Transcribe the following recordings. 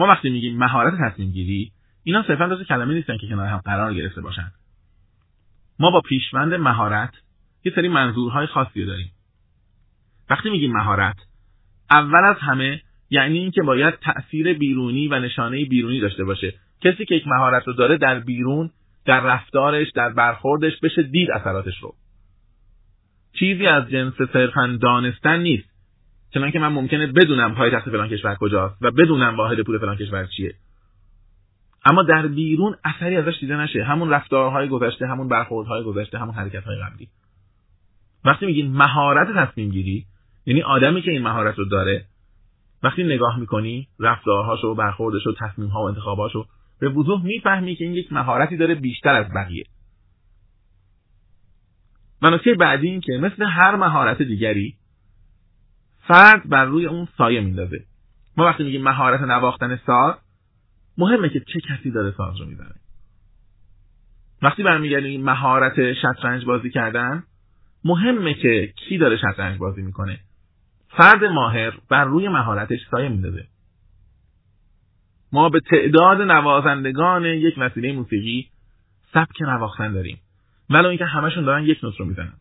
ما وقتی میگیم مهارت تصمیم گیری اینا صرفا دو کلمه نیستن که کنار هم قرار گرفته باشن. ما با پیشوند مهارت یه سری منظورهای خاصی داریم. وقتی میگیم مهارت اول از همه یعنی اینکه باید تأثیر بیرونی و نشانه بیرونی داشته باشه. کسی که یک مهارت رو داره در بیرون در رفتارش در برخوردش بشه دید اثراتش رو. چیزی از جنس صرفا دانستن نیست. چنانکه من ممکنه بدونم پایتخت فلان کشور کجاست و بدونم واحد پول فلان کشور چیه. اما در بیرون اثری ازش دیده نشه. همون رفتارهای گذشته همون برخوردهای گذشته همون حرکتهای قبلی. وقتی میگین مهارت تصمیم گیری یعنی آدمی که این مهارت رو داره وقتی نگاه می‌کنی رفتارهاشو و برخوردش و تصمیمها و انتخاباشو به وضوح می‌فهمی که این یک مهارتی داره بیشتر از بقیه. و نکته بعدی این که مثل هر مهارت دیگری فرد بر روی اون سایه میندازه. ما وقتی میگیم مهارت نواختن ساز مهمه که چه کسی داره ساز رو می‌زنه. وقتی برمیگردیم مهارت شطرنج بازی کردن مهمه که کی داره شطرنج بازی می‌کنه. فرد ماهر بر روی مهارتش سایه میندازه. ما به تعداد نوازندگان یک وسیله موسیقی سبک نواختن داریم. ولو اینکه همشون دارن یک نوت رو می‌زنن.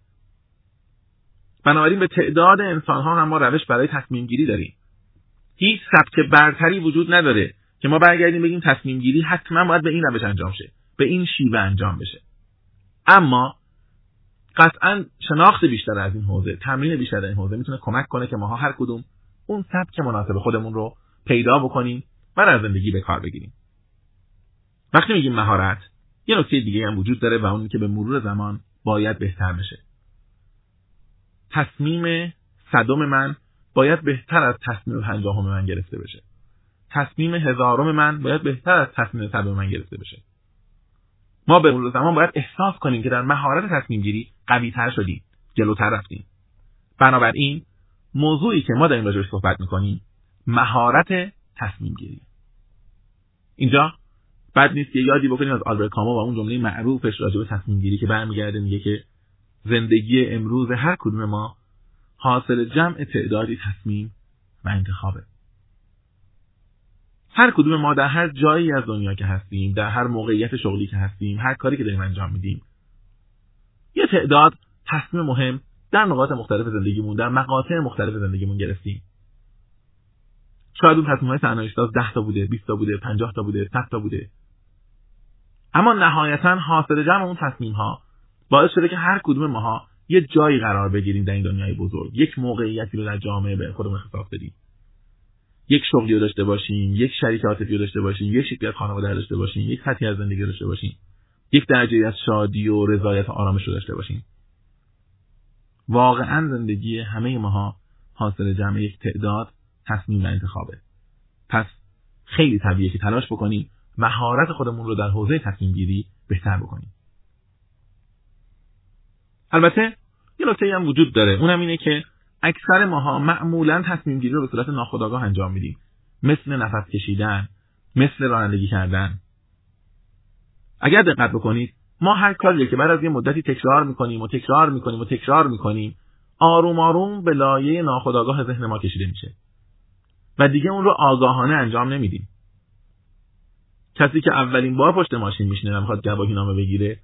بنابراین به تعداد انسان ها هم ما روش برای تصمیم گیری داریم. هیچ سبک برتری وجود نداره که ما برگردیم بگیم تصمیم گیری حتما باید به این روش انجام شه به این شیوه انجام بشه. اما قطعا شناخت بیشتر از این حوزه تمرین بیشتر از این حوزه می‌تونه کمک کنه که ماها هر کدوم اون سبک مناسب خودمون رو پیدا بکنیم و در زندگی به کار بگیریم. وقتی میگیم مهارت یه نکته دیگه هم وجود داره و اون که به مرور زمان باید بهتر بشه. تصمیم صدم من باید بهتر از تصمیم پنجاهم من گرفته بشه. تصمیم هزارم من باید بهتر از تصمیم صدم من گرفته بشه. ما به مرور زمان باید احساس کنیم که در مهارت تصمیم گیری قوی تر شدیم جلوتر رفتیم. بنابراین موضوعی که ما در این راجعش صحبت می‌کنیم مهارت تصمیم گیری. اینجا بد نیست که یادی بکنیم از آلبرت کامو و اون جمله معروفش راجع به تصمیم گیری که برمیگرده میگه که زندگی امروز هر کدوم ما حاصل جمع تعدادی تصمیم و انتخابه. هر کدوم ما در هر جایی از دنیا که هستیم در هر موقعیت شغلی که هستیم هر کاری که داریم انجام میدیم یه تعداد تصمیم مهم در نقاط مختلف زندگیمون در مقاطع مختلف زندگیمون گرفتیم. شاید اون تصمیم های تنهایی ده تا بوده 20 تا بوده 50 تا بوده 100 تا بوده. اما نهایتا حاصل جمع اون تصمیم ها باعث شده که هر کدوم ماها یه جایی قرار بگیریم در این دنیای بزرگ. یک موقعیتی رو در جامعه به خودمون اختصاص بدیم. یک شغلی رو داشته باشیم یک شریک عاطفی رو داشته باشیم یک شکلی از خانواده داشته باشیم یک سطحی از زندگی داشته باشیم. یک درجه از شادی و رضایت و آرامش رو داشته باشیم. واقعا زندگی همه ماها حاصل جمع یک تعداد تصمیم و انتخابه. پس خیلی طبیعیه که تلاش بکنیم مهارت خودمون رو در حوزه تصمیم گیری بهتر بکنیم. البته یه نکته هم وجود داره. اونم اینه که اکثر ماها معمولا تصمیم گیری رو به صورت ناخودآگاه انجام میدیم. مثل نفس کشیدن مثل رانندگی کردن. اگر دقت بکنید ما هر کاری که بعد از یه مدتی تکرار می‌کنیم و تکرار می‌کنیم و تکرار می‌کنیم آروم آروم به لایه ناخودآگاه ذهن ما کشیده میشه. و دیگه اون رو آگاهانه انجام نمیدیم. کسی که اولین بار پشت ماشین میشینه و می‌خواد گواهی نامه بگیره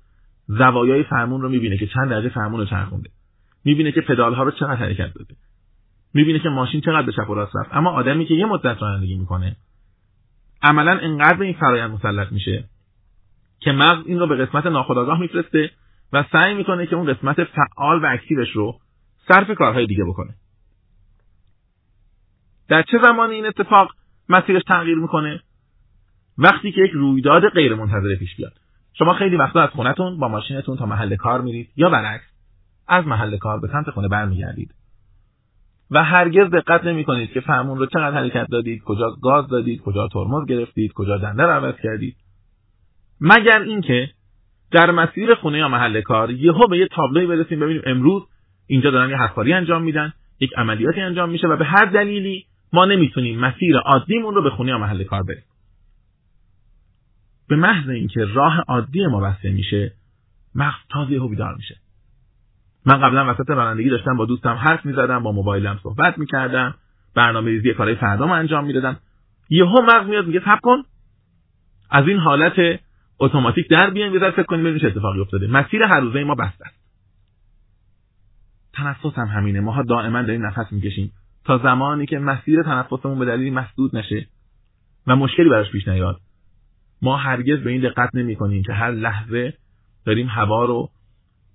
زوایای فرمون رو می‌بینه که چند درجه فرمون رو چرخونده. می‌بینه که پدال ها رو چقدر حرکت داده. می‌بینه که ماشین چقدر به چپ و راست رفت. اما آدمی که یه مدت رانندگی می‌کنه عملا انقدر به این فرایند مسلط میشه که مغز این رو به قسمت ناخودآگاه میفرسته و سعی می‌کنه که اون قسمت فعال و اکتیوش رو صرف کارهای دیگه بکنه. در چه زمانی این اتفاق مسیرش تغییر می‌کنه؟ وقتی که یک رویداد غیر منتظره پیش بیاد. شما خیلی وقتا از خونتون با ماشینتون تا محل کار میرید یا برعکس از محل کار به سمت خونه برمیگردید. و هرگز دقت نمی کنید که فرمون رو چقدر حرکت دادید کجا گاز دادید کجا ترمز گرفتید کجا دنده رو عوض کردید. مگر اینکه در مسیر خونه یا محل کار یهو به یه تابلوی برسیم ببینیم امروز اینجا دارن یه حفاری انجام میدن یک عملیاتی انجام میشه و به هر دلیلی ما نمی‌تونیم مسیر عادیمون رو به خونه یا محل کار بریم به محض اینکه راه عادی ما بسته میشه مغز تازه یهو بیدار میشه. من قبلا وسط رانندگی داشتم با دوستم حرف می‌زدم با موبایلم صحبت می‌کردم برنامه ریزی کارهای فردام انجام می‌دادم. یهو مغز میاد میگه صبر کن. از این حالت اتوماتیک در بیایم یه فکر کنیم ببینیم چه اتفاقی افتاده. مسیر هر روزه ما بسته است. تنفس هم همینه. ماها دائما داریم نفس می‌کشیم. تا زمانی که مسیر تنفسمون به دلیلی مسدود نشه و مشکلی براش پیش نیاد ما هرگز به این دقت نمی کنیم که هر لحظه داریم هوا رو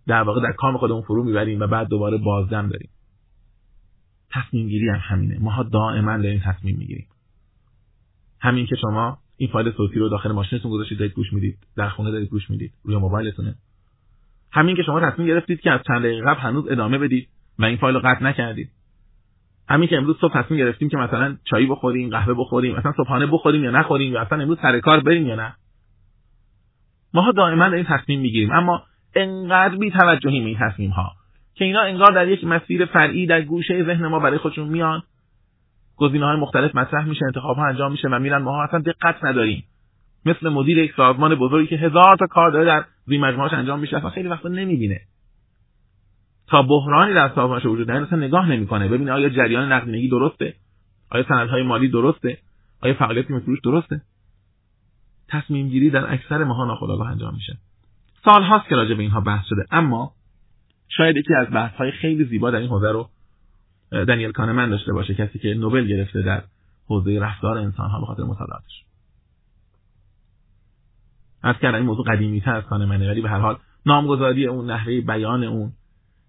در واقع در کام خودمون فرو می‌بریم و بعد دوباره بازدم داریم. تصمیم گیری هم همینه. ماها دائما داریم تصمیم می‌گیریم. همین که شما این فایل صوتی رو داخل ماشینتون گذاشتید دارید گوش می‌دید. در خونه دارید گوش می‌دید. روی موبایلتونه. همین که شما تصمیم گرفتید که از چند دقیقه قبل هنوز ادامه بدید و این فایل رو قطع نکردید. همین که امروز صبح تصمیم گرفتیم که مثلا چایی بخوریم قهوه بخوریم مثلا صبحانه بخوریم یا نخوریم یا اصلا امروز سر کار بریم یا نه؟ ماها دائما این تصمیم می‌گیریم اما انقدر بی توجهیم این تصمیم ها که اینا انگار در یک مسیر فرعی در گوشه ذهن ما برای خودشون میان. گزینه های مختلف مطرح میشه انتخاب ها انجام میشه و میرن ما اصلا دقت نداریم. مثل مدیر یک سازمان بزرگی که هزار تا کار داره در زی مجموعهاش انجام میشه اصلا خیلی وقتا نمی‌بینه. تا بحرانی در سازمانش وجود داره اصلا نگاه نمی‌کنه. ببینه آیا جریان نقدینگی درسته؟ آیا سندهای مالی درسته؟ آیا فعالیت فروش درسته؟ تصمیم گیری در اکثر ماها ناخودآگاه انجام میشه. سال هاست که راجع به اینها بحث شده. اما شاید یکی از بحث های خیلی زیبا در این حوزه رو دنیل کانمن داشته باشه کسی که نوبل گرفته در حوزه رفتار انسان ها به خاطر مطالعاتش. از کردن این موضوع قدیمی تر از کانمنه ولی به هر حال نامگذاری اون نحوه بیان اون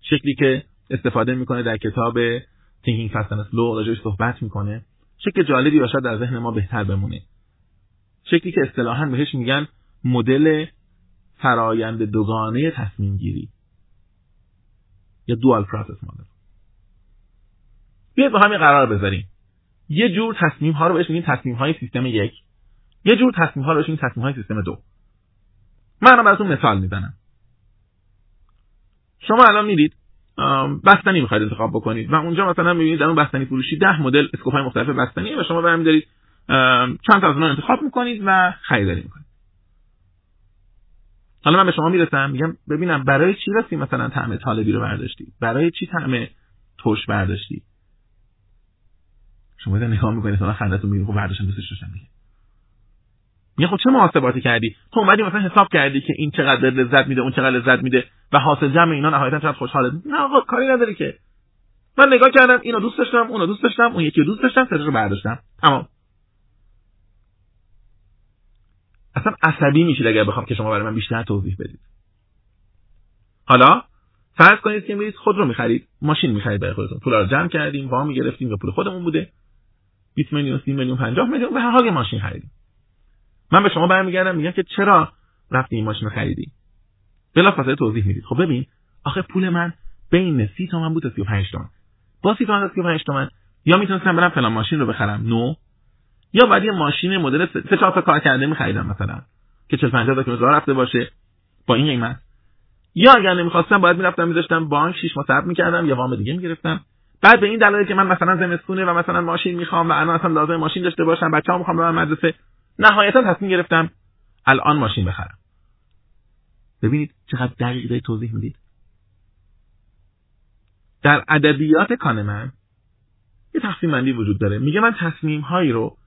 شکلی که استفاده می‌کنه در کتاب Thinking Fast and Slow راجعش صحبت می‌کنه. شکل جالبی باشه در ذهن ما بهتر بمونه. شکلی که اصطلاحا بهش میگن مدل فرایند دوگانه تصمیم گیری. یا dual process model بیاید با همین قرار بذاریم. یه جور تصمیم ها رو بهش میگیم تصمیم های سیستم یک. یه جور تصمیم ها رو بهش میگیم تصمیم های سیستم دو. من براتون مثال می‌زنم. شما الان می‌دید بستنی می‌خواید انتخاب بکنید و اونجا مثلا می‌بینید در اون بستنی فروشی ده مدل اسکوپ های مختلف بستنی و شما برمی دارید چند تا از اونها انتخاب می‌کنید و خریداری می‌کنید. حالا من به شما می‌رسم میگم ببینم برای چی رسی مثلا طعم طالبی رو برداشتی؟ برای چی طعم توش برداشتی؟ شما نگاه می‌کنید مثلا خندتون میگه خب برداشتم دوستش داشتم دیگه. میگه خب چه محاسباتی کردی؟ تو اومدی مثلا حساب کردی که این چقدر لذت میده اون چقدر لذت میده و حاصل جمع اینا نهایتا چقدر خوشحاله؟ نه آقا کاری نداری که. من نگاه کردم اینو دوست داشتم اونو دوست داشتم اون یکی دوست داشتم رو برداشتم. تمام. اصلا عصبی میشید اگر بخوام که شما برای من بیشتر توضیح بدید. حالا فرض کنید که میرید خود رو می‌خرید ماشین می‌خرید برای خودتون. پول رو جمع کردیم وام گرفتیم و پول خودمون بوده. 20 میلیون 30 میلیون 50 میلیون به هر حال ماشین خریدیم. من به شما برمیگردم میگم که چرا رفتی این ماشین خریدی؟ بلافاصله توضیح می‌دید. خب ببین آخه پول من بین 30 تومن بود تا 35 تومن. با 30 تومن تا 35 تومن یا می‌تونستم برم فلان ماشین رو بخرم؟ نو یا بعد یه ماشین مدل سه چهار تا کار کرده میخریدم مثلا که 40 50 تا کیلومتر رفته باشه. با این قیمت. یا اگر نمی‌خواستم باید می‌رفتم میذاشتم بانک 6 ماه صبر می‌کردم یا وام دیگه می‌گرفتم. بعد به این دلایل که من مثلا زمستونه و مثلا ماشین می‌خوام و الان اصلا لازم ماشین داشته باشم بچه‌ها می‌خوام برم مدرسه نهایتا تصمیم گرفتم الان ماشین بخرم. ببینید چقدر دقیق دارید توضیح می‌دید. در ادبیات کانمن یه تقسیم بندی وجود داره. میگه من تصمیم هایی رو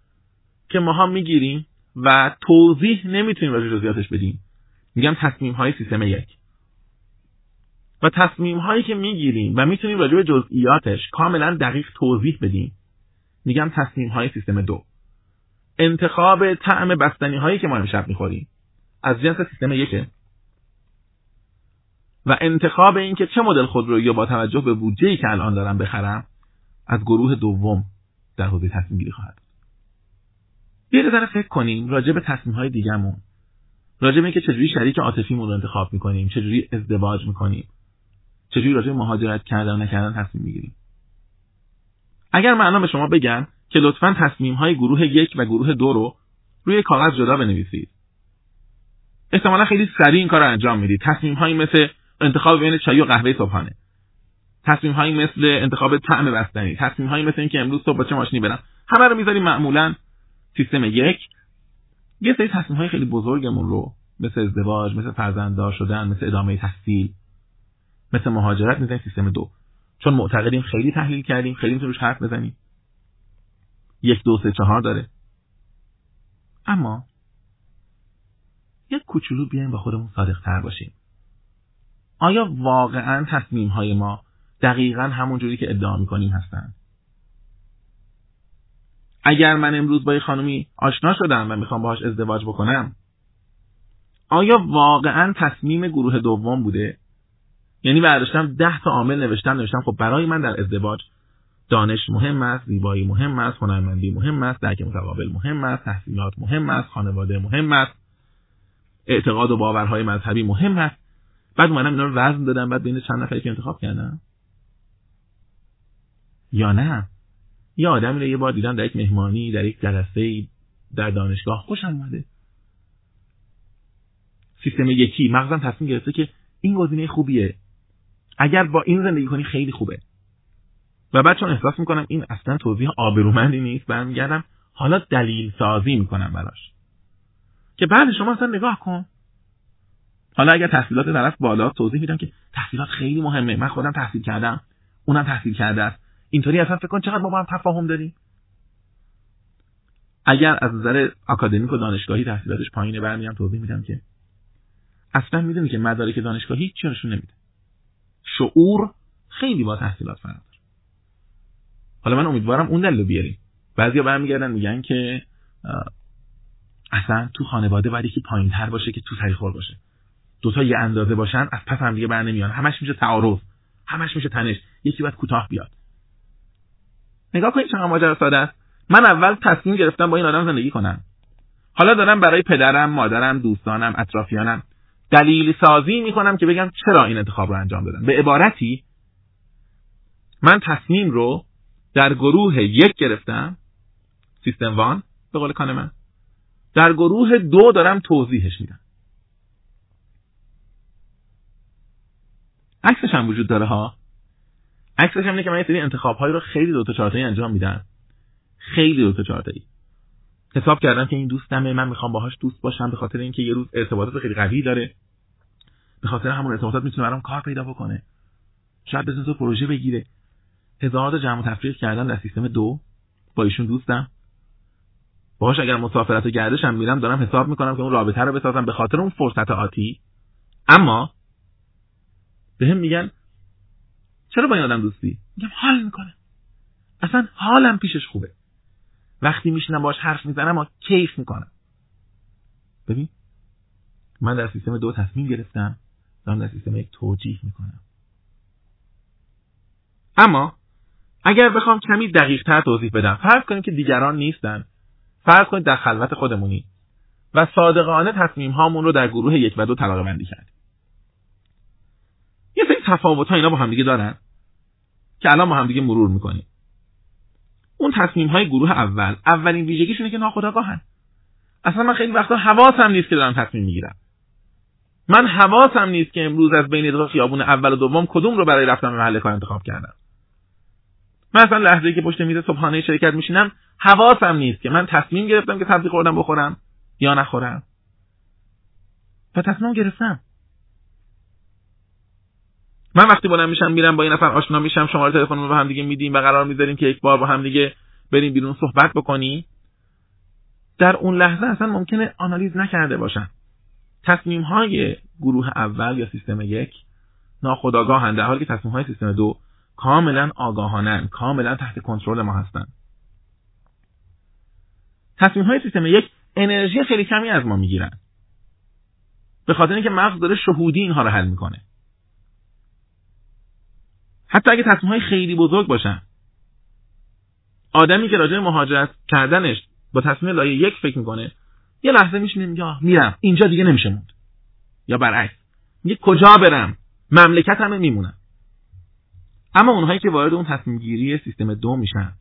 که ماها می‌گیریم و توضیح نمی‌تونیم راجع جزئیاتش بدیم. میگم تصمیم های سیستم یک. و تصمیم هایی که می‌گیریم و می‌تونیم راجع به جزئیاتش کاملا دقیق توضیح بدیم. میگم تصمیم های سیستم دو. انتخاب طعم بستنی هایی که ما امشب می‌خوریم. از جنس سیستم یکه. و انتخاب اینکه چه مدل خودرویی با توجه به بودجه که الان دارم بخرم از گروه دوم در حوزه تصمیم گیری خواهد بیاید ذره فکر کنیم راجع به تصمیم های دیگهمون. راجع به اینکه چجوری شریک عاطفیمون رو انتخاب می‌کنیم چجوری ازدواج می‌کنیم چجوری راجع به مهاجرت کردن و نکردن تصمیم می‌گیریم. اگر من به شما بگم که لطفا تصمیم های گروه یک و گروه دو رو روی کاغذ جدا بنویسید. احتمالا خیلی سریع این کار رو انجام می‌دید. تصمیم هایی مثل انتخاب بین چای و قهوه صبحانه. تصمیم هایی مثل انتخاب طعم بستنی. تصمیم هایی مثل اینکه امروز صبح با چه ماشینی برم. همه رو می‌ذاریم معمولا سیستم یک. یه سری تصمیم های خیلی بزرگمون رو مثل ازدواج مثل فرزنددار شدن مثل ادامه تحصیل مثل مهاجرت می‌ذاریم سیستم دو. چون معتقدیم خیلی تحلیل کردیم خیلی روش حرف بزنیم. یک دو سه چهار داره. اما یک کوچولو بیایم با خودمون صادق تر باشیم. آیا واقعا تصمیم های ما دقیقا همون جوری که ادعا می‌کنیم هستن اگر من امروز با یه خانمی آشنا شدم و می‌خوام باهاش ازدواج بکنم آیا واقعا تصمیم گروه دوم بوده؟ یعنی برداشتم ده تا عامل نوشتم نوشتم خب برای من در ازدواج دانش مهم است زیبایی مهم است هنرمندی مهم است درک متقابل مهم است تحصیلات مهم است خانواده مهم است. اعتقاد و باورهای مذهبی مهم است. بعد اومدم اینا رو وزن دادم بعد بین چند نفری که انتخاب کردم یا نه؟ یه آدمی رو یه بار دیدم در یک مهمانی در یک جلسه در دانشگاه خوشم اومده. سیستم یکی. مغزم تصمیم گرفته که این گزینه خوبیه. اگر با این زندگی کنی خیلی خوبه. و بعد چون احساس می‌کنم این اصلا توضیح آبرومندی نیست. برمیگردم حالا دلیل سازی می‌کنم براش. که بعد شما اصلا نگاه کن. حالا اگر تحصیلات طرف بالا توضیح میدم که تحصیلات خیلی مهمه. من خودم تحصیل کردم. اونم تحصیل کرده است. اینطوری اصلا فکر کن چقدر با هم تفاهم داریم. اگر از نظر آکادمیک و دانشگاهی تحصیلاتش پایینه برمیام توضیح میدم که اصلا می‌دونی که مدارک دانشگاهی هیچ نشون نمیده. شعور خیلی با تحصیلات فرق حالا من امیدوارم اون دلیل بیاریم. بعضیا برمیگردن میگن که اصلا تو خانواده باید یکی پایین تر باشه که تو سری خور باشه. دوتا یه اندازه باشن از پس هم دیگه بر نمیان. همش میشه تعارض همش میشه تنش. یکی باید کوتاه بیاد. نگاه کنید چقدر ماجرا ساده است. من اول تصمیم گرفتم با این آدم زندگی کنم. حالا دارم برای پدرم مادرم دوستانم اطرافیانم دلیل سازی می‌کنم که بگم چرا این انتخاب رو انجام دادم به عبارتی من تصمیم رو در گروه یک گرفتم. سیستم وان به قول کان در گروه دو دارم توضیحش میدم. عکسش هم وجود داره ها. عکسش هم اینه که من یه سری انتخاب هایی رو خیلی دو تا چهارتایی انجام میدم. خیلی دو تا چهارتایی. حساب کردم که این دوستمه من می‌خوام باهاش دوست باشم به خاطر اینکه یه روز ارتباطات خیلی قوی داره. به خاطر همون ارتباطات می‌تونه برام کار پیدا بکنه. شاید بزنس پروژه بگیره. هزارات جمع و تفریق کردم در سیستم دو. با ایشون دوستم. باهاش اگر مسافرت و گردش هم میرم دارم حساب می‌کنم که اون رابطه رو بسازم به خاطر اون فرصت آتی. اما به هم میگن چرا با این آدم دوستی؟ میگم حال می‌کنه. اصلا حالم پیشش خوبه. وقتی میشینم باش حرف می‌زنم و کیف می‌کنم. ببین من در سیستم دو تصمیم گرفتم دارم در سیستم یک توجیه می‌کنم. اما اگر بخوام کمی دقیق تر توضیح بدم فرض کنیم که دیگران نیستن. فرض کنید در خلوت خودمونی. و صادقانه تصمیم هامون رو در گروه یک و دو طبقه بندی کردیم. یه سری تفاوت ها اینا با همدیگه دارن که الان با همدیگه مرور می‌کنیم. اون تصمیم های گروه اول اولین ویژگیشونه که ناخودآگاهن. اصلا من خیلی وقتا حواسم نیست که دارم تصمیم می‌گیرم. من حواسم نیست که امروز از بین دو خیابون اول و دوم کدوم رو برای رفتن به محل کار انتخاب کردم. من اصلا لحظه که پشت میز صبحانه شرکت میشینم حواسم نیست که من تصمیم گرفتم که سبزی خوردم بخورم یا نخورم. و تصمیم گرفتم. من وقتی بلند میشم میرم با این نفر آشنا میشم شماره تلفن رو به هم دیگه میدیم و قرار می‌ذاریم که یک بار با هم دیگه بریم بیرون صحبت بکنیم. در اون لحظه اصلا ممکنه آنالیز نکرده باشم. تصمیم های گروه اول یا سیستم یک ناخودآگاهند در حالی که تصمیم های سیستم دو کاملا آگاهانن کاملا تحت کنترل ما هستند. تصمیم های سیستم یک انرژی خیلی کمی از ما می‌گیرن. به خاطر اینکه مغز داره شهودی اینها رو حل می‌کنه. حتی اگه تصمیم های خیلی بزرگ باشن آدمی که راجع مهاجرت کردنش با تصمیم لایه یک فکر می‌کنه یه لحظه میشینه میگه میرم. اینجا دیگه نمیشه موند. یا برعکس. میگه کجا برم؟ مملکت همه میمونم اما اونهایی که وارد اون تصمیم گیری سیستم دو میشن.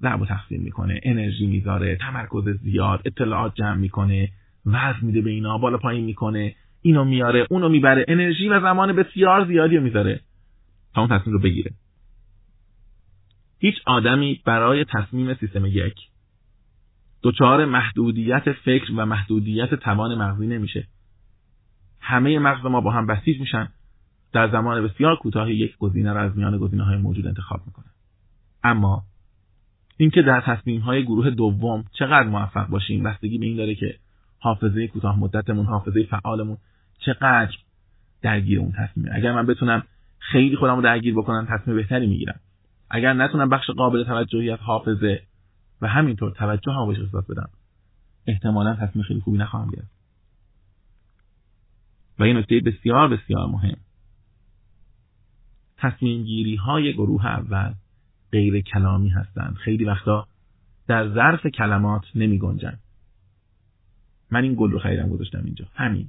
ضرب و تقسیم می‌کنه انرژی می‌ذاره تمرکز زیاد اطلاعات جمع می‌کنه وزن میده به اینا بالا پایین می‌کنه اینو میاره اونو می‌بره. انرژی و زمان بسیار زیادی رو می‌ذاره تا اون تصمیم رو بگیره. هیچ آدمی برای تصمیم سیستم یک دچار محدودیت فکر و محدودیت توان مغزی نمیشه. همه مغز ما با هم بسیج میشن. در زمان بسیار کوتاهی یک گزینه را از میان گزینه های موجود انتخاب می‌کنه. اما اینکه در تصمیم های گروه دوم چقدر موفق باشیم بستگی به این داره که حافظه کوتاه مدتمون حافظه فعالمون چقدر درگیر اون تصمیمه اگر من بتونم خیلی خودم رو درگیر بکنم تصمیم بهتری می‌گیرم. اگر نتونم بخش قابل توجهی از حافظه و همینطور توجه هم بهش بدم احتمالا تصمیم خیلی خوبی نخواهم گرفت. و این نکته بسیار بسیار مهم. تصمیم گیری های گروه اول غیر کلامی هستند. خیلی وقتا در ظرف کلمات نمی گنجن. من این گل رو خیرم گذاشتم اینجا. همین.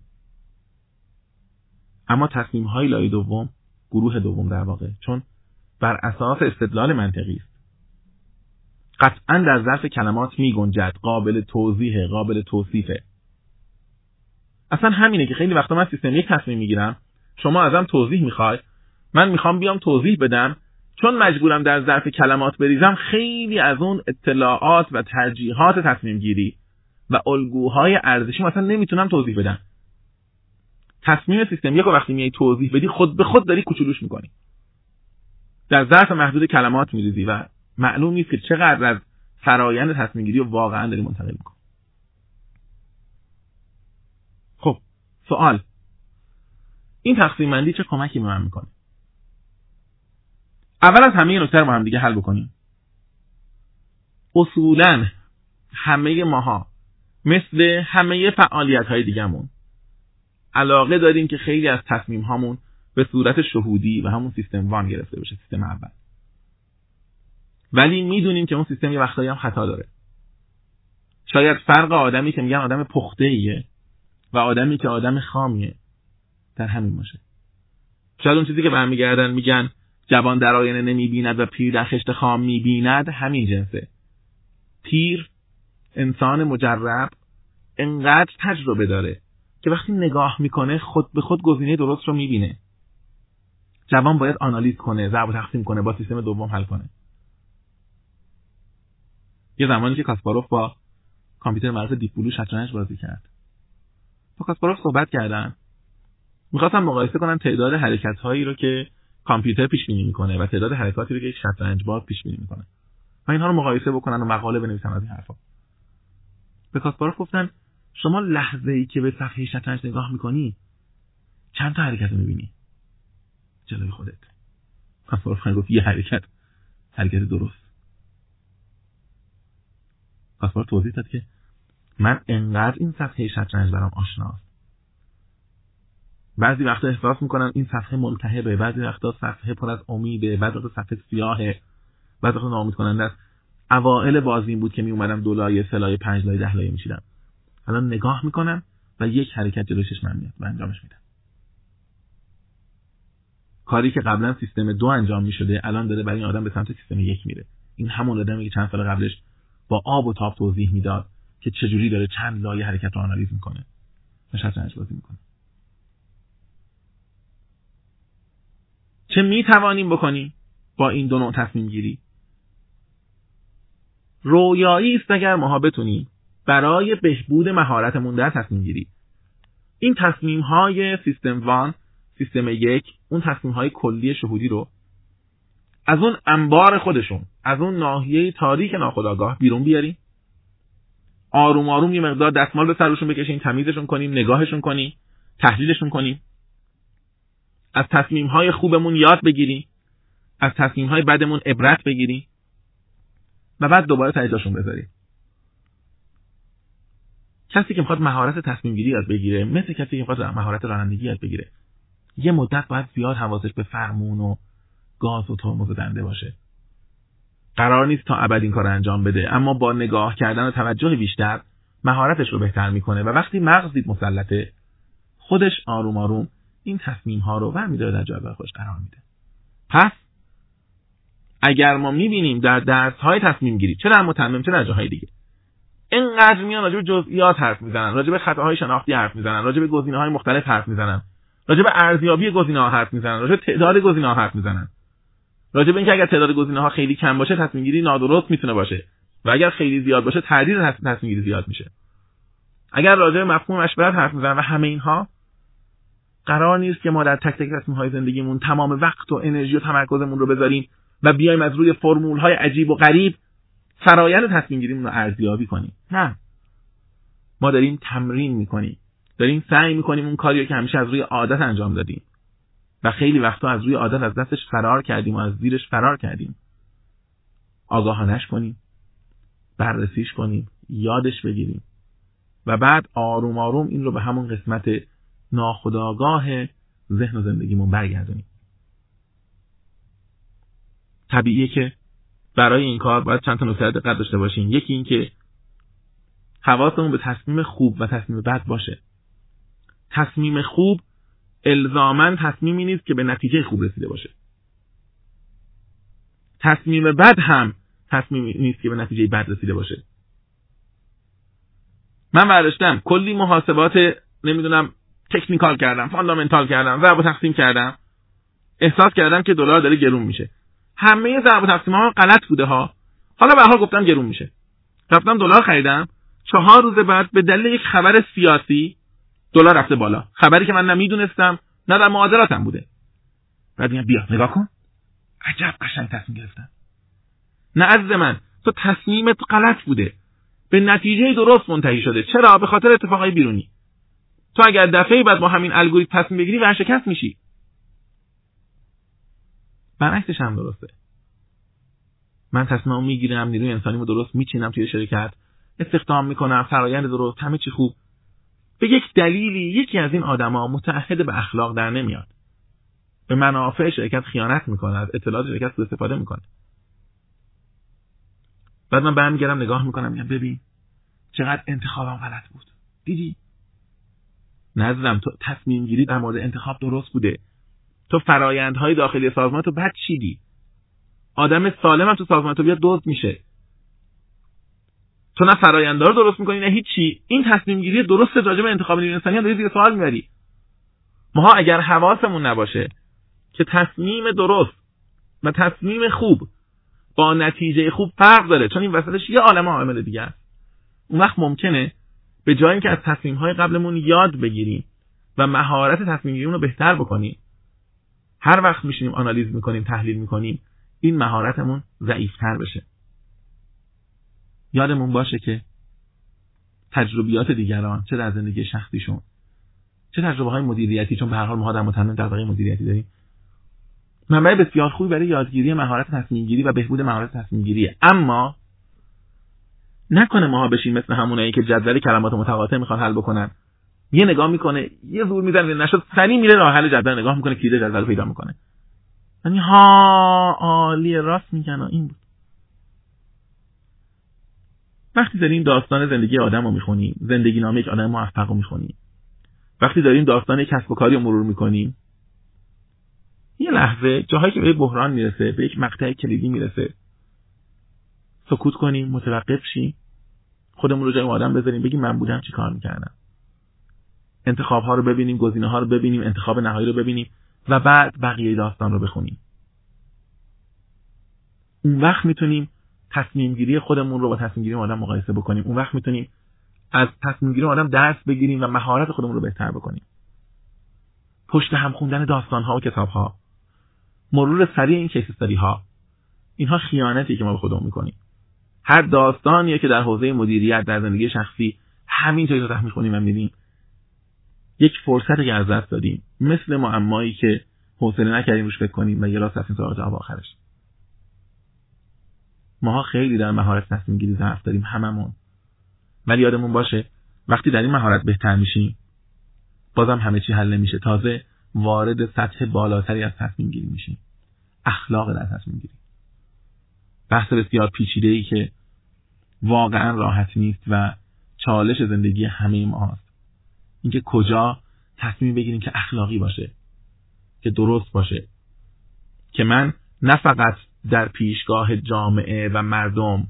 اما تصمیم های لای دوم گروه دوم در واقع چون بر اساس استدلال منطقی است. قطعا در ظرف کلمات می گنجد قابل توضیح قابل توصیفه. اصلا همینه که خیلی وقتا من سیستم یک تصمیم می‌گیرم شما ازم توضیح می‌خوای من می‌خوام بیام توضیح بدم. چون مجبورم در ظرف کلمات بریزم خیلی از اون اطلاعات و ترجیحات تصمیم گیری و الگوهای ارزشی مثلا نمی‌تونم توضیح بدم. تصمیم سیستم یک وقتی میای توضیح بدی خود به خود داری کوچولوش می‌کنی. در ظرف محدود کلمات میریزی و معلوم نیست که چقدر از فرایند تصمیم گیری واقعا داری منتقل می‌کنی. خب سوال. این تقسیم بندی چه کمکی به من می‌کنه؟ اول از همه نکته رو با هم دیگه حل بکنیم. اصولا همه ماها مثل همه فعالیت های دیگهمون علاقه داریم که خیلی از تصمیم هامون به صورت شهودی و همون سیستم وان گرفته بشه سیستم اول. ولی می‌دونیم که اون سیستم یه وقتایی هم خطا داره. شاید فرق آدمی که میگن آدم پخته ایه و آدمی که آدم خامیه در همین باشه. شاید اون چیزی که برمیگردن میگن جوان در آینه نمی‌بیند و پیر در خشت خام می‌بیند همین جنسه. پیر انسان مجرب انقدر تجربه داره که وقتی نگاه می‌کنه خود به خود گزینه درست رو می‌بینه. جوان باید آنالیز کنه ضرب و تقسیم کنه با سیستم دوم حل کنه. یه زمانی که کاسپاروف با کامپیوتر معروف دیپ بلو شطرنج بازی کرد. با کاسپاروف صحبت کردن. می‌خواستم مقایسه کنم تعداد حرکت هایی رو که کامپیوتر پیش بینی می‌کنه و تعداد حرکاتی رو که یک شطرنج باز پیش بینی می‌کنه. و اینها رو مقایسه بکنن و مقاله بنویسن از این حرفا. به کاسپاروف گفتن شما لحظه ای که به صفحه شطرنج نگاه می‌کنی چند تا حرکت رو می‌بینی؟ جلوی خودت. کاسپاروف گفت یه حرکت. حرکت درست. کاسپاروف توضیح داد که من انقدر این صفحه شطرنج برام آشناست بعضی وقتا احساس می‌کنم این صفحه ملتهبه بعضی وقتا صفحه پر از امیده بعضی وقتا صفحه سیاهه بعضی وقتا ناامید کننده است. اوائل بازی بود که می اومدم دو لایه سه لایه پنج لایه ده لایه میشیدم الان نگاه می‌کنم و یک حرکت جلوی من میاد و انجامش میدم. کاری که قبلا سیستم دو انجام می‌شده الان داره برای این آدم به سمت سیستم یک میره. این همون آدمی که چند سال قبلش با آب و تاب توضیح می‌داد که چجوری داره چند لایه حرکت رو آنالیز می‌کنه. و شطرنج بازی می‌کنه. چه می‌توانیم بکنیم با این دو نوع تصمیم گیری؟ رویایی است اگر ماها بتونیم برای بهبود مهارتمون در تصمیم گیری. این تصمیم های سیستم وان سیستم یک اون تصمیم های کلی شهودی رو از اون انبار خودشون از اون ناحیه تاریک ناخداگاه بیرون بیاریم. آروم آروم یه مقدار دستمال به سرشون بکشیم تمیزشون کنیم نگاهشون کنیم تحلیلشون کنیم. از تصمیم های خوبمون یاد بگیریم. از تصمیم های بدمون عبرت بگیریم. و بعد دوباره تجاشون بذاریم. کسی که می‌خواد مهارت تصمیم گیری یاد بگیره مثل کسی که می‌خواد مهارت رانندگی یاد بگیره یه مدت باید زیاد حواسش به فرمون و گاز و ترمز دنده باشه. قرار نیست تا ابد این کار انجام بده اما با نگاه کردن و توجه بیشتر مهارتش رو بهتر می‌کنه. و وقتی مغز دید مسلطه خودش آروم آروم این تصمیم ها رو برمیداره در جای خودش قرار میده. پس اگر ما می‌بینیم در درس های تصمیم گیری چه در متمم چه در جاهای دیگه اینقدر میان راجع به جزئیات حرف می‌زنن راجع به خطاهای شناختی حرف می‌زنن راجع به گزینه های مختلف حرف می‌زنن راجع به ارزیابی گزینه ها حرف می‌زنن راجع به تعداد گزینه ها حرف می‌زنن. راجع به اینکه اگر تعداد گزینه ها خیلی کم باشه تصمیم گیری نادرست می‌تونه باشه. و اگر خیلی زیاد باشه تردید تصمیم گیری زیاد میشه. اگر راجع به مفهوم مشورت حرف می‌زنن و همه اینها قرار نیست که ما در تک تک های زندگیمون تمام وقت و انرژی و تمرکزمون رو بذاریم و بیایم از روی فرمول های عجیب و غریب فرایند تصمیم گیریمون رو ارزیابی کنیم. نه. ما داریم تمرین می‌کنیم. داریم سعی می‌کنیم اون کاری که همیشه از روی عادت انجام دادیم. و خیلی وقتا از روی عادت از دستش فرار کردیم و از زیرش فرار کردیم. آگاهانش کنیم. بررسیش کنیم. یادش بگیریم. و بعد آروم آروم این رو به همون قسمت ناخداگاه ذهن و زندگیمون برگردونیم. طبیعیه که برای این کار باید چند تا نکته دقت داشته باشیم یکی این که حواسمون به تصمیم خوب و تصمیم بد باشه. تصمیم خوب الزاما تصمیمی نیست که به نتیجه خوب رسیده باشه. تصمیم بد هم تصمیمی نیست که به نتیجه بد رسیده باشه. من برداشتم کلی محاسبات نمی‌دونم تکنیکال کردم فاندامنتال کردم ضرب و تقسیم کردم. احساس کردم که دلار داره گرون میشه. همه ضرب و تقسیم ها غلط بوده ها. حالا به حال گفتم گرون میشه. رفتم دلار خریدم. چهار روز بعد به دلیل یک خبر سیاسی دلار رفته بالا. خبری که من نمی‌دونستم نه در معادلاتم بوده. بعد میگم بیا نگاه کن. عجب قشنگ تصمیم گرفتم. نه عزیز من تو تصمیمت غلط بوده. به نتیجه درست منتهی شده. چرا؟ به خاطر اتفاقای بیرونی. تو اگر دفعه بعد با همین الگوریتم تصمیم بگیری ورشکست میشی. برعکسش هم درسته. من تصمیم می‌گیرم نیروی انسانیمو درست میچینم توی شرکت. استخدام می‌کنم فرایند درست همه چی خوب. به یک دلیلی یکی از این آدما متعهد به اخلاق در نمیاد. به منافع شرکت خیانت می‌کنه از اطلاعات شرکت سوء استفاده می‌کنه بعد من برمیگردم نگاه می‌کنم میگم ببین چقدر انتخابم غلط بود. دیدی؟ نظرم تو تصمیم گیری در مورد انتخاب درست بوده. تو فرایندهای داخلی سازمان تو بد چیدی. آدم سالم هم تو سازمان تو بیاد دزد میشه. تو نه فراینده رو درست می‌کنی نه هیچی. این تصمیم گیری درست راجع به انتخاب نیروی انسانی هم داری زیر سوال می‌بری. ماها اگر حواسمون نباشه که تصمیم درست و تصمیم خوب با نتیجه خوب فرق داره چون این وسطش یه عالم عامل دیگه است. اون وقت ممکنه به جای اینکه از تصمیم های قبلمون یاد بگیریم و مهارت تصمیم رو بهتر بکنیم هر وقت میشینیم آنالیز می‌کنیم تحلیل می‌کنیم این مهارتمون ضعیفتر بشه. یادمون باشه که تجربیات دیگران چه در زندگی شخصیشون چه تجربه های مدیریتی چون به هر حال ما در متمم طبقه مدیریتی داریم. منبع بسیار خوبی برای یادگیری مهارت تصمیم گیری و بهبود مهارت تصمیم گیریه اما نکنه ماها بشیم مثل همونایی که جدول کلمات متقاطع می‌خوان حل بکنن. یه نگاه می‌کنه یه زور می‌زنه نشد سری میره راه حل جدول نگاه می‌کنه کلید جدول پیدا می‌کنه. یعنی ها عالی راست میگن این بود. وقتی داریم داستان زندگی آدم رو می‌خونیم زندگی نامه یک آدم موفق رو می‌خونیم. وقتی داریم داستان کسب و کاری رو مرور می‌کنیم یه لحظه جاهایی که به بحران می‌رسه به یک مقطع کلیدی می‌رسه سکوت کنیم متوقف شیم. خودمون رو جای آدم بذاریم بگیم من بودم چی کار می‌کردم. انتخاب ها رو ببینیم گزینه ها رو ببینیم انتخاب نهایی رو ببینیم و بعد بقیه داستان رو بخونیم. اون وقت می‌تونیم تصمیم گیری خودمون رو با تصمیم گیری آدم مقایسه بکنیم. اون وقت می‌تونیم از تصمیم گیری آدم درس بگیریم و مهارت خودمون رو بهتر بکنیم. پشت هم خوندن داستان ها و کتاب ها مرور سریع این کیس ها اینها خیانتی که ما به خودمون می‌کنیم. هر داستانیه که در حوزه مدیریت در زندگی شخصی همینطوری رو تحمیل کنیم و می‌بینیم یک فرصت که از دست دادیم. مثل معمایی که حوصله نکردیم روش فکر کنیم و یه راست رفتیم سراغ جواب آخرش. ماها خیلی در مهارت تصمیم گیری ضعف داریم هممون. ولی یادمون باشه وقتی در این مهارت بهتر میشیم بازم همه چی حل نمیشه. تازه وارد سطح بالاتری از تصمیم گیری میشیم. اخلاق در تصمیم گیری. بحث بسیار پیچیده ای که واقعا راحت نیست و چالش زندگی همه ما هست اینکه کجا تصمیم بگیریم که اخلاقی باشه که درست باشه. که من نه فقط در پیشگاه جامعه و مردم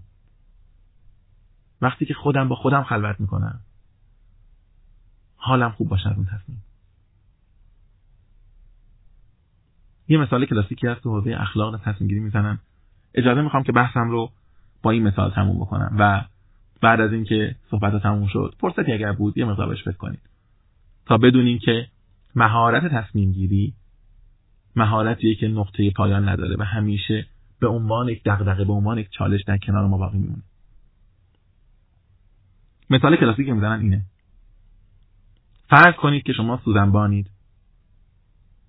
وقتی که خودم با خودم خلوت می‌کنم حالم خوب باشه از اون تصمیم. یه مثال کلاسیکی هست تو حوزه اخلاق تصمیم گیری می‌زنم اجازه می‌خوام که بحثم رو با این مثال تموم بکنم و بعد از اینکه صحبت تموم شد فرصتی اگر بود یه مقدار بهش فکر کنید. تا بدونین که مهارت تصمیم گیری مهارتیه که نقطه پایان نداره و همیشه به عنوان یک دغدغه به عنوان یک چالش در کنار ما باقی میمونه. مثال کلاسیک که می‌زنن اینه. فرض کنید که شما سوزنبانید.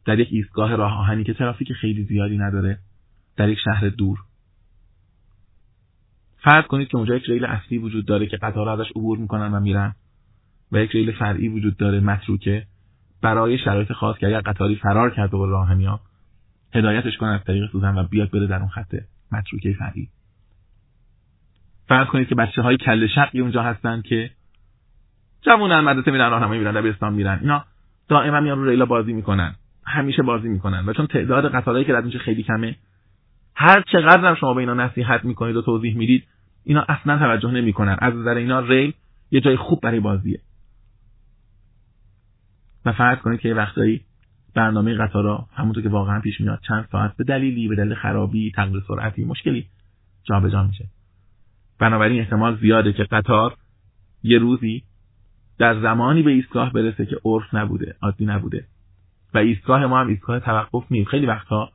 در یک ایستگاه راه آهنی که ترافیک خیلی زیادی نداره در یک شهر دور. فرض کنید که اونجا یک ریل اصلی وجود داره که قطارها ازش عبور می‌کنن و میرن و یک ریل فرعی وجود داره متروکه برای شرایط خاص که اگر قطاری فرار کرده به راه ها هدایتش کنن از طریق سوزن و بیاد بره در اون خط متروکه فرعی. فرض کنید که بچه های کل شقی اونجا هستن که جوونن مدرسه میرن راهنمایی میرن دبیرستان میرن. اینا دائما میان رو ریلا بازی می‌کنن. همیشه بازی می‌کنن و چون تعداد قطارهایی که رد میشه خیلی کمه هر چقدر هم شما به اینا نصیحت می‌کنید و توضیح می‌دید اینا اصلا توجه نمی‌کنن. از نظر اینا ریل یه جای خوب برای بازیه. و فرض کنید که یه وقتایی برنامه قطارا همونطور که واقعا پیش میاد چند ساعت به دلیلی به دلیل خرابی تغییر سرعتی مشکلی جابجا میشه. بنابراین احتمال زیاده که قطار یه روزی در زمانی به ایستگاه برسه که عرف نبوده عادی نبوده. و ایستگاه ما هم ایستگاه توقف نیست. خیلی وقتها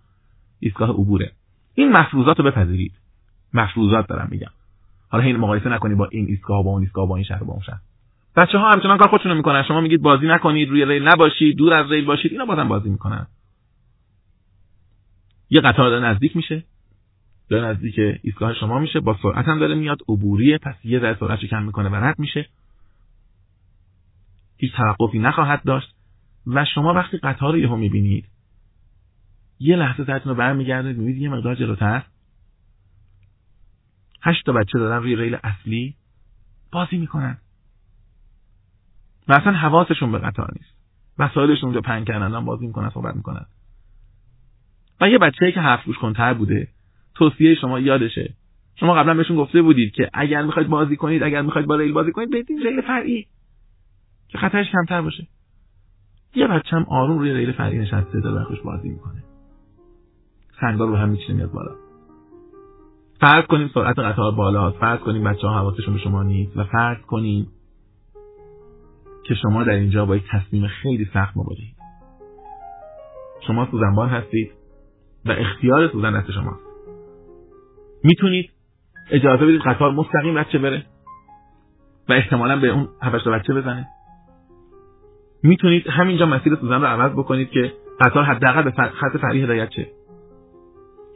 ایستگاه عبوره. این مفروضات رو بپذیرید. مفروضات دارم میگم. حالا این مقایسه نکنید با این ایستگاه با اون ایستگاه با این شهر با اون شهر. بچه ها همچنان کار خودشون می‌کنن. شما میگید بازی نکنید روی ریل نباشید دور از ریل باشید اینا بازم بازی می‌کنن. یه قطار داره نزدیک میشه. داره نزدیک ایستگاه شما میشه. با سرعت هم داره میاد. عبوریه. پس یه ذره سرعتش کم می‌کنه و رد میشه. هیچ توقفی نخواهد داشت. و شما وقتی قطار رو یهو می‌بینید یه لحظه سرتون رو برمیگردید می‌بینید یه مقدار جلوتر. هشت تا بچه دارن روی ریل اصلی بازی می‌کنن. و اصلا حواسشون به قطار نیست. وسایلشون اونجا پنگ کردن بازی می‌کنن صحبت می‌کنن. و یه بچه که حرف گوش کنتر بوده توصیه شما یادشه. شما قبلا بهشون گفته بودید که اگر می‌خواید بازی کنید اگر می‌خواید با ریل بازی کنید بدین ریل فرعی. که خطرش کمتر باشه. یه بچه هم آروم روی ریل فرعی نشسته داره خوش بازی می‌کنه. سنگار رو هم میچینه میاد بالا. فرض کنیم سرعت قطار بالا فرض کنیم بچه ها حواسشون به شما نیست و فرض کنیم که شما در اینجا با یک تصمیم خیلی سخت مواجهید. شما سوزنبان هستید و اختیار سوزن دست شماست. می‌تونید اجازه بدید قطار مستقیم بچه بره و احتمالا به اون هفت بچه بزنه. می‌تونید همینجا مسیر سوزن رو عوض بکنید که قطار حداقل به خط فرعی هدایت شه.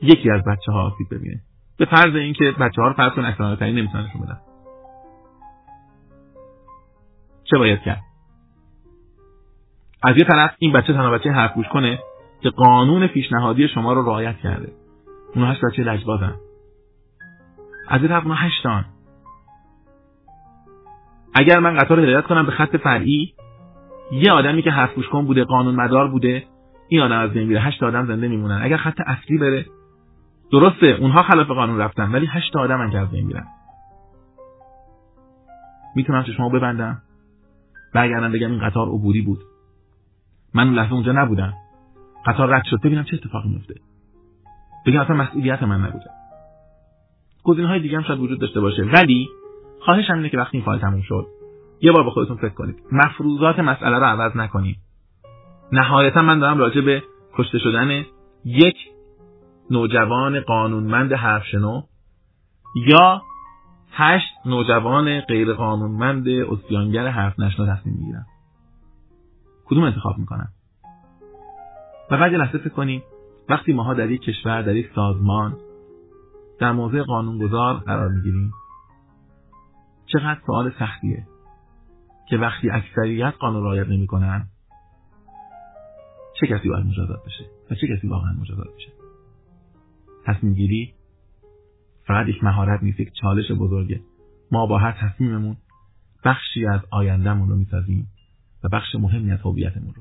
یکی از بچه ها آسیب ببینه. به فرض اینکه بچه ها رو فرض کن اکثر ترین نمی‌تونن نشون بدن. چه باید کرد؟ از یه طرف این بچه تنها بچه حرف گوش کنه که قانون پیشنهادی شما رو رعایت کرده. اون هشت بچه لجبازن. از یه طرف اونها هشتان. اگر من قطار هدایت کنم به خط فرعی یه آدمی که حرف گوش کن بوده قانون مدار بوده این آدم از بین میره. هشت آدم زنده میمونن. اگر خط اصلی بره درسته اونها خلاف قانون رفتن ولی هشت آدم که از بین میرن. می‌تونم شما ببندم؟ برگردم بگم این قطار عبوری بود. من اون لحظه اونجا نبودم. قطار رد شد ببینم چه اتفاقی میفته بگم اصلا مسئولیت من نبوده. گزینه های دیگه هم شاید وجود داشته باشه. ولی خواهشم اینه که وقتی این فایل تموم شد یه بار با خودتون فکر کنید. مفروضات مسئله رو عوض نکنید نهایتا من دارم راجع به کشته شدن یک نوجوان قانونمند حرفشنو یا هشت نوجوان غیر قانونمند اسیانگر حرف نشنا تصمیم می‌گیرن. کدوم انتخاب می‌کنن؟ و بعد لحظه فکر کنیم وقتی ماها در یک کشور در یک سازمان در موضع قانونگذار قرار می‌گیریم چقدر سوال سختیه که وقتی اکثریت قانون رعایت نمی‌کنن چه کسی باید مجازات بشه؟ و چه کسی واقعا مجازات بشه؟ تصمیم گیری فقط یک مهارت نیست یک چالش بزرگه. ما با هر تصمیممون بخشی از آیندهمون رو می‌سازیم و بخش مهمی از هویتمون رو.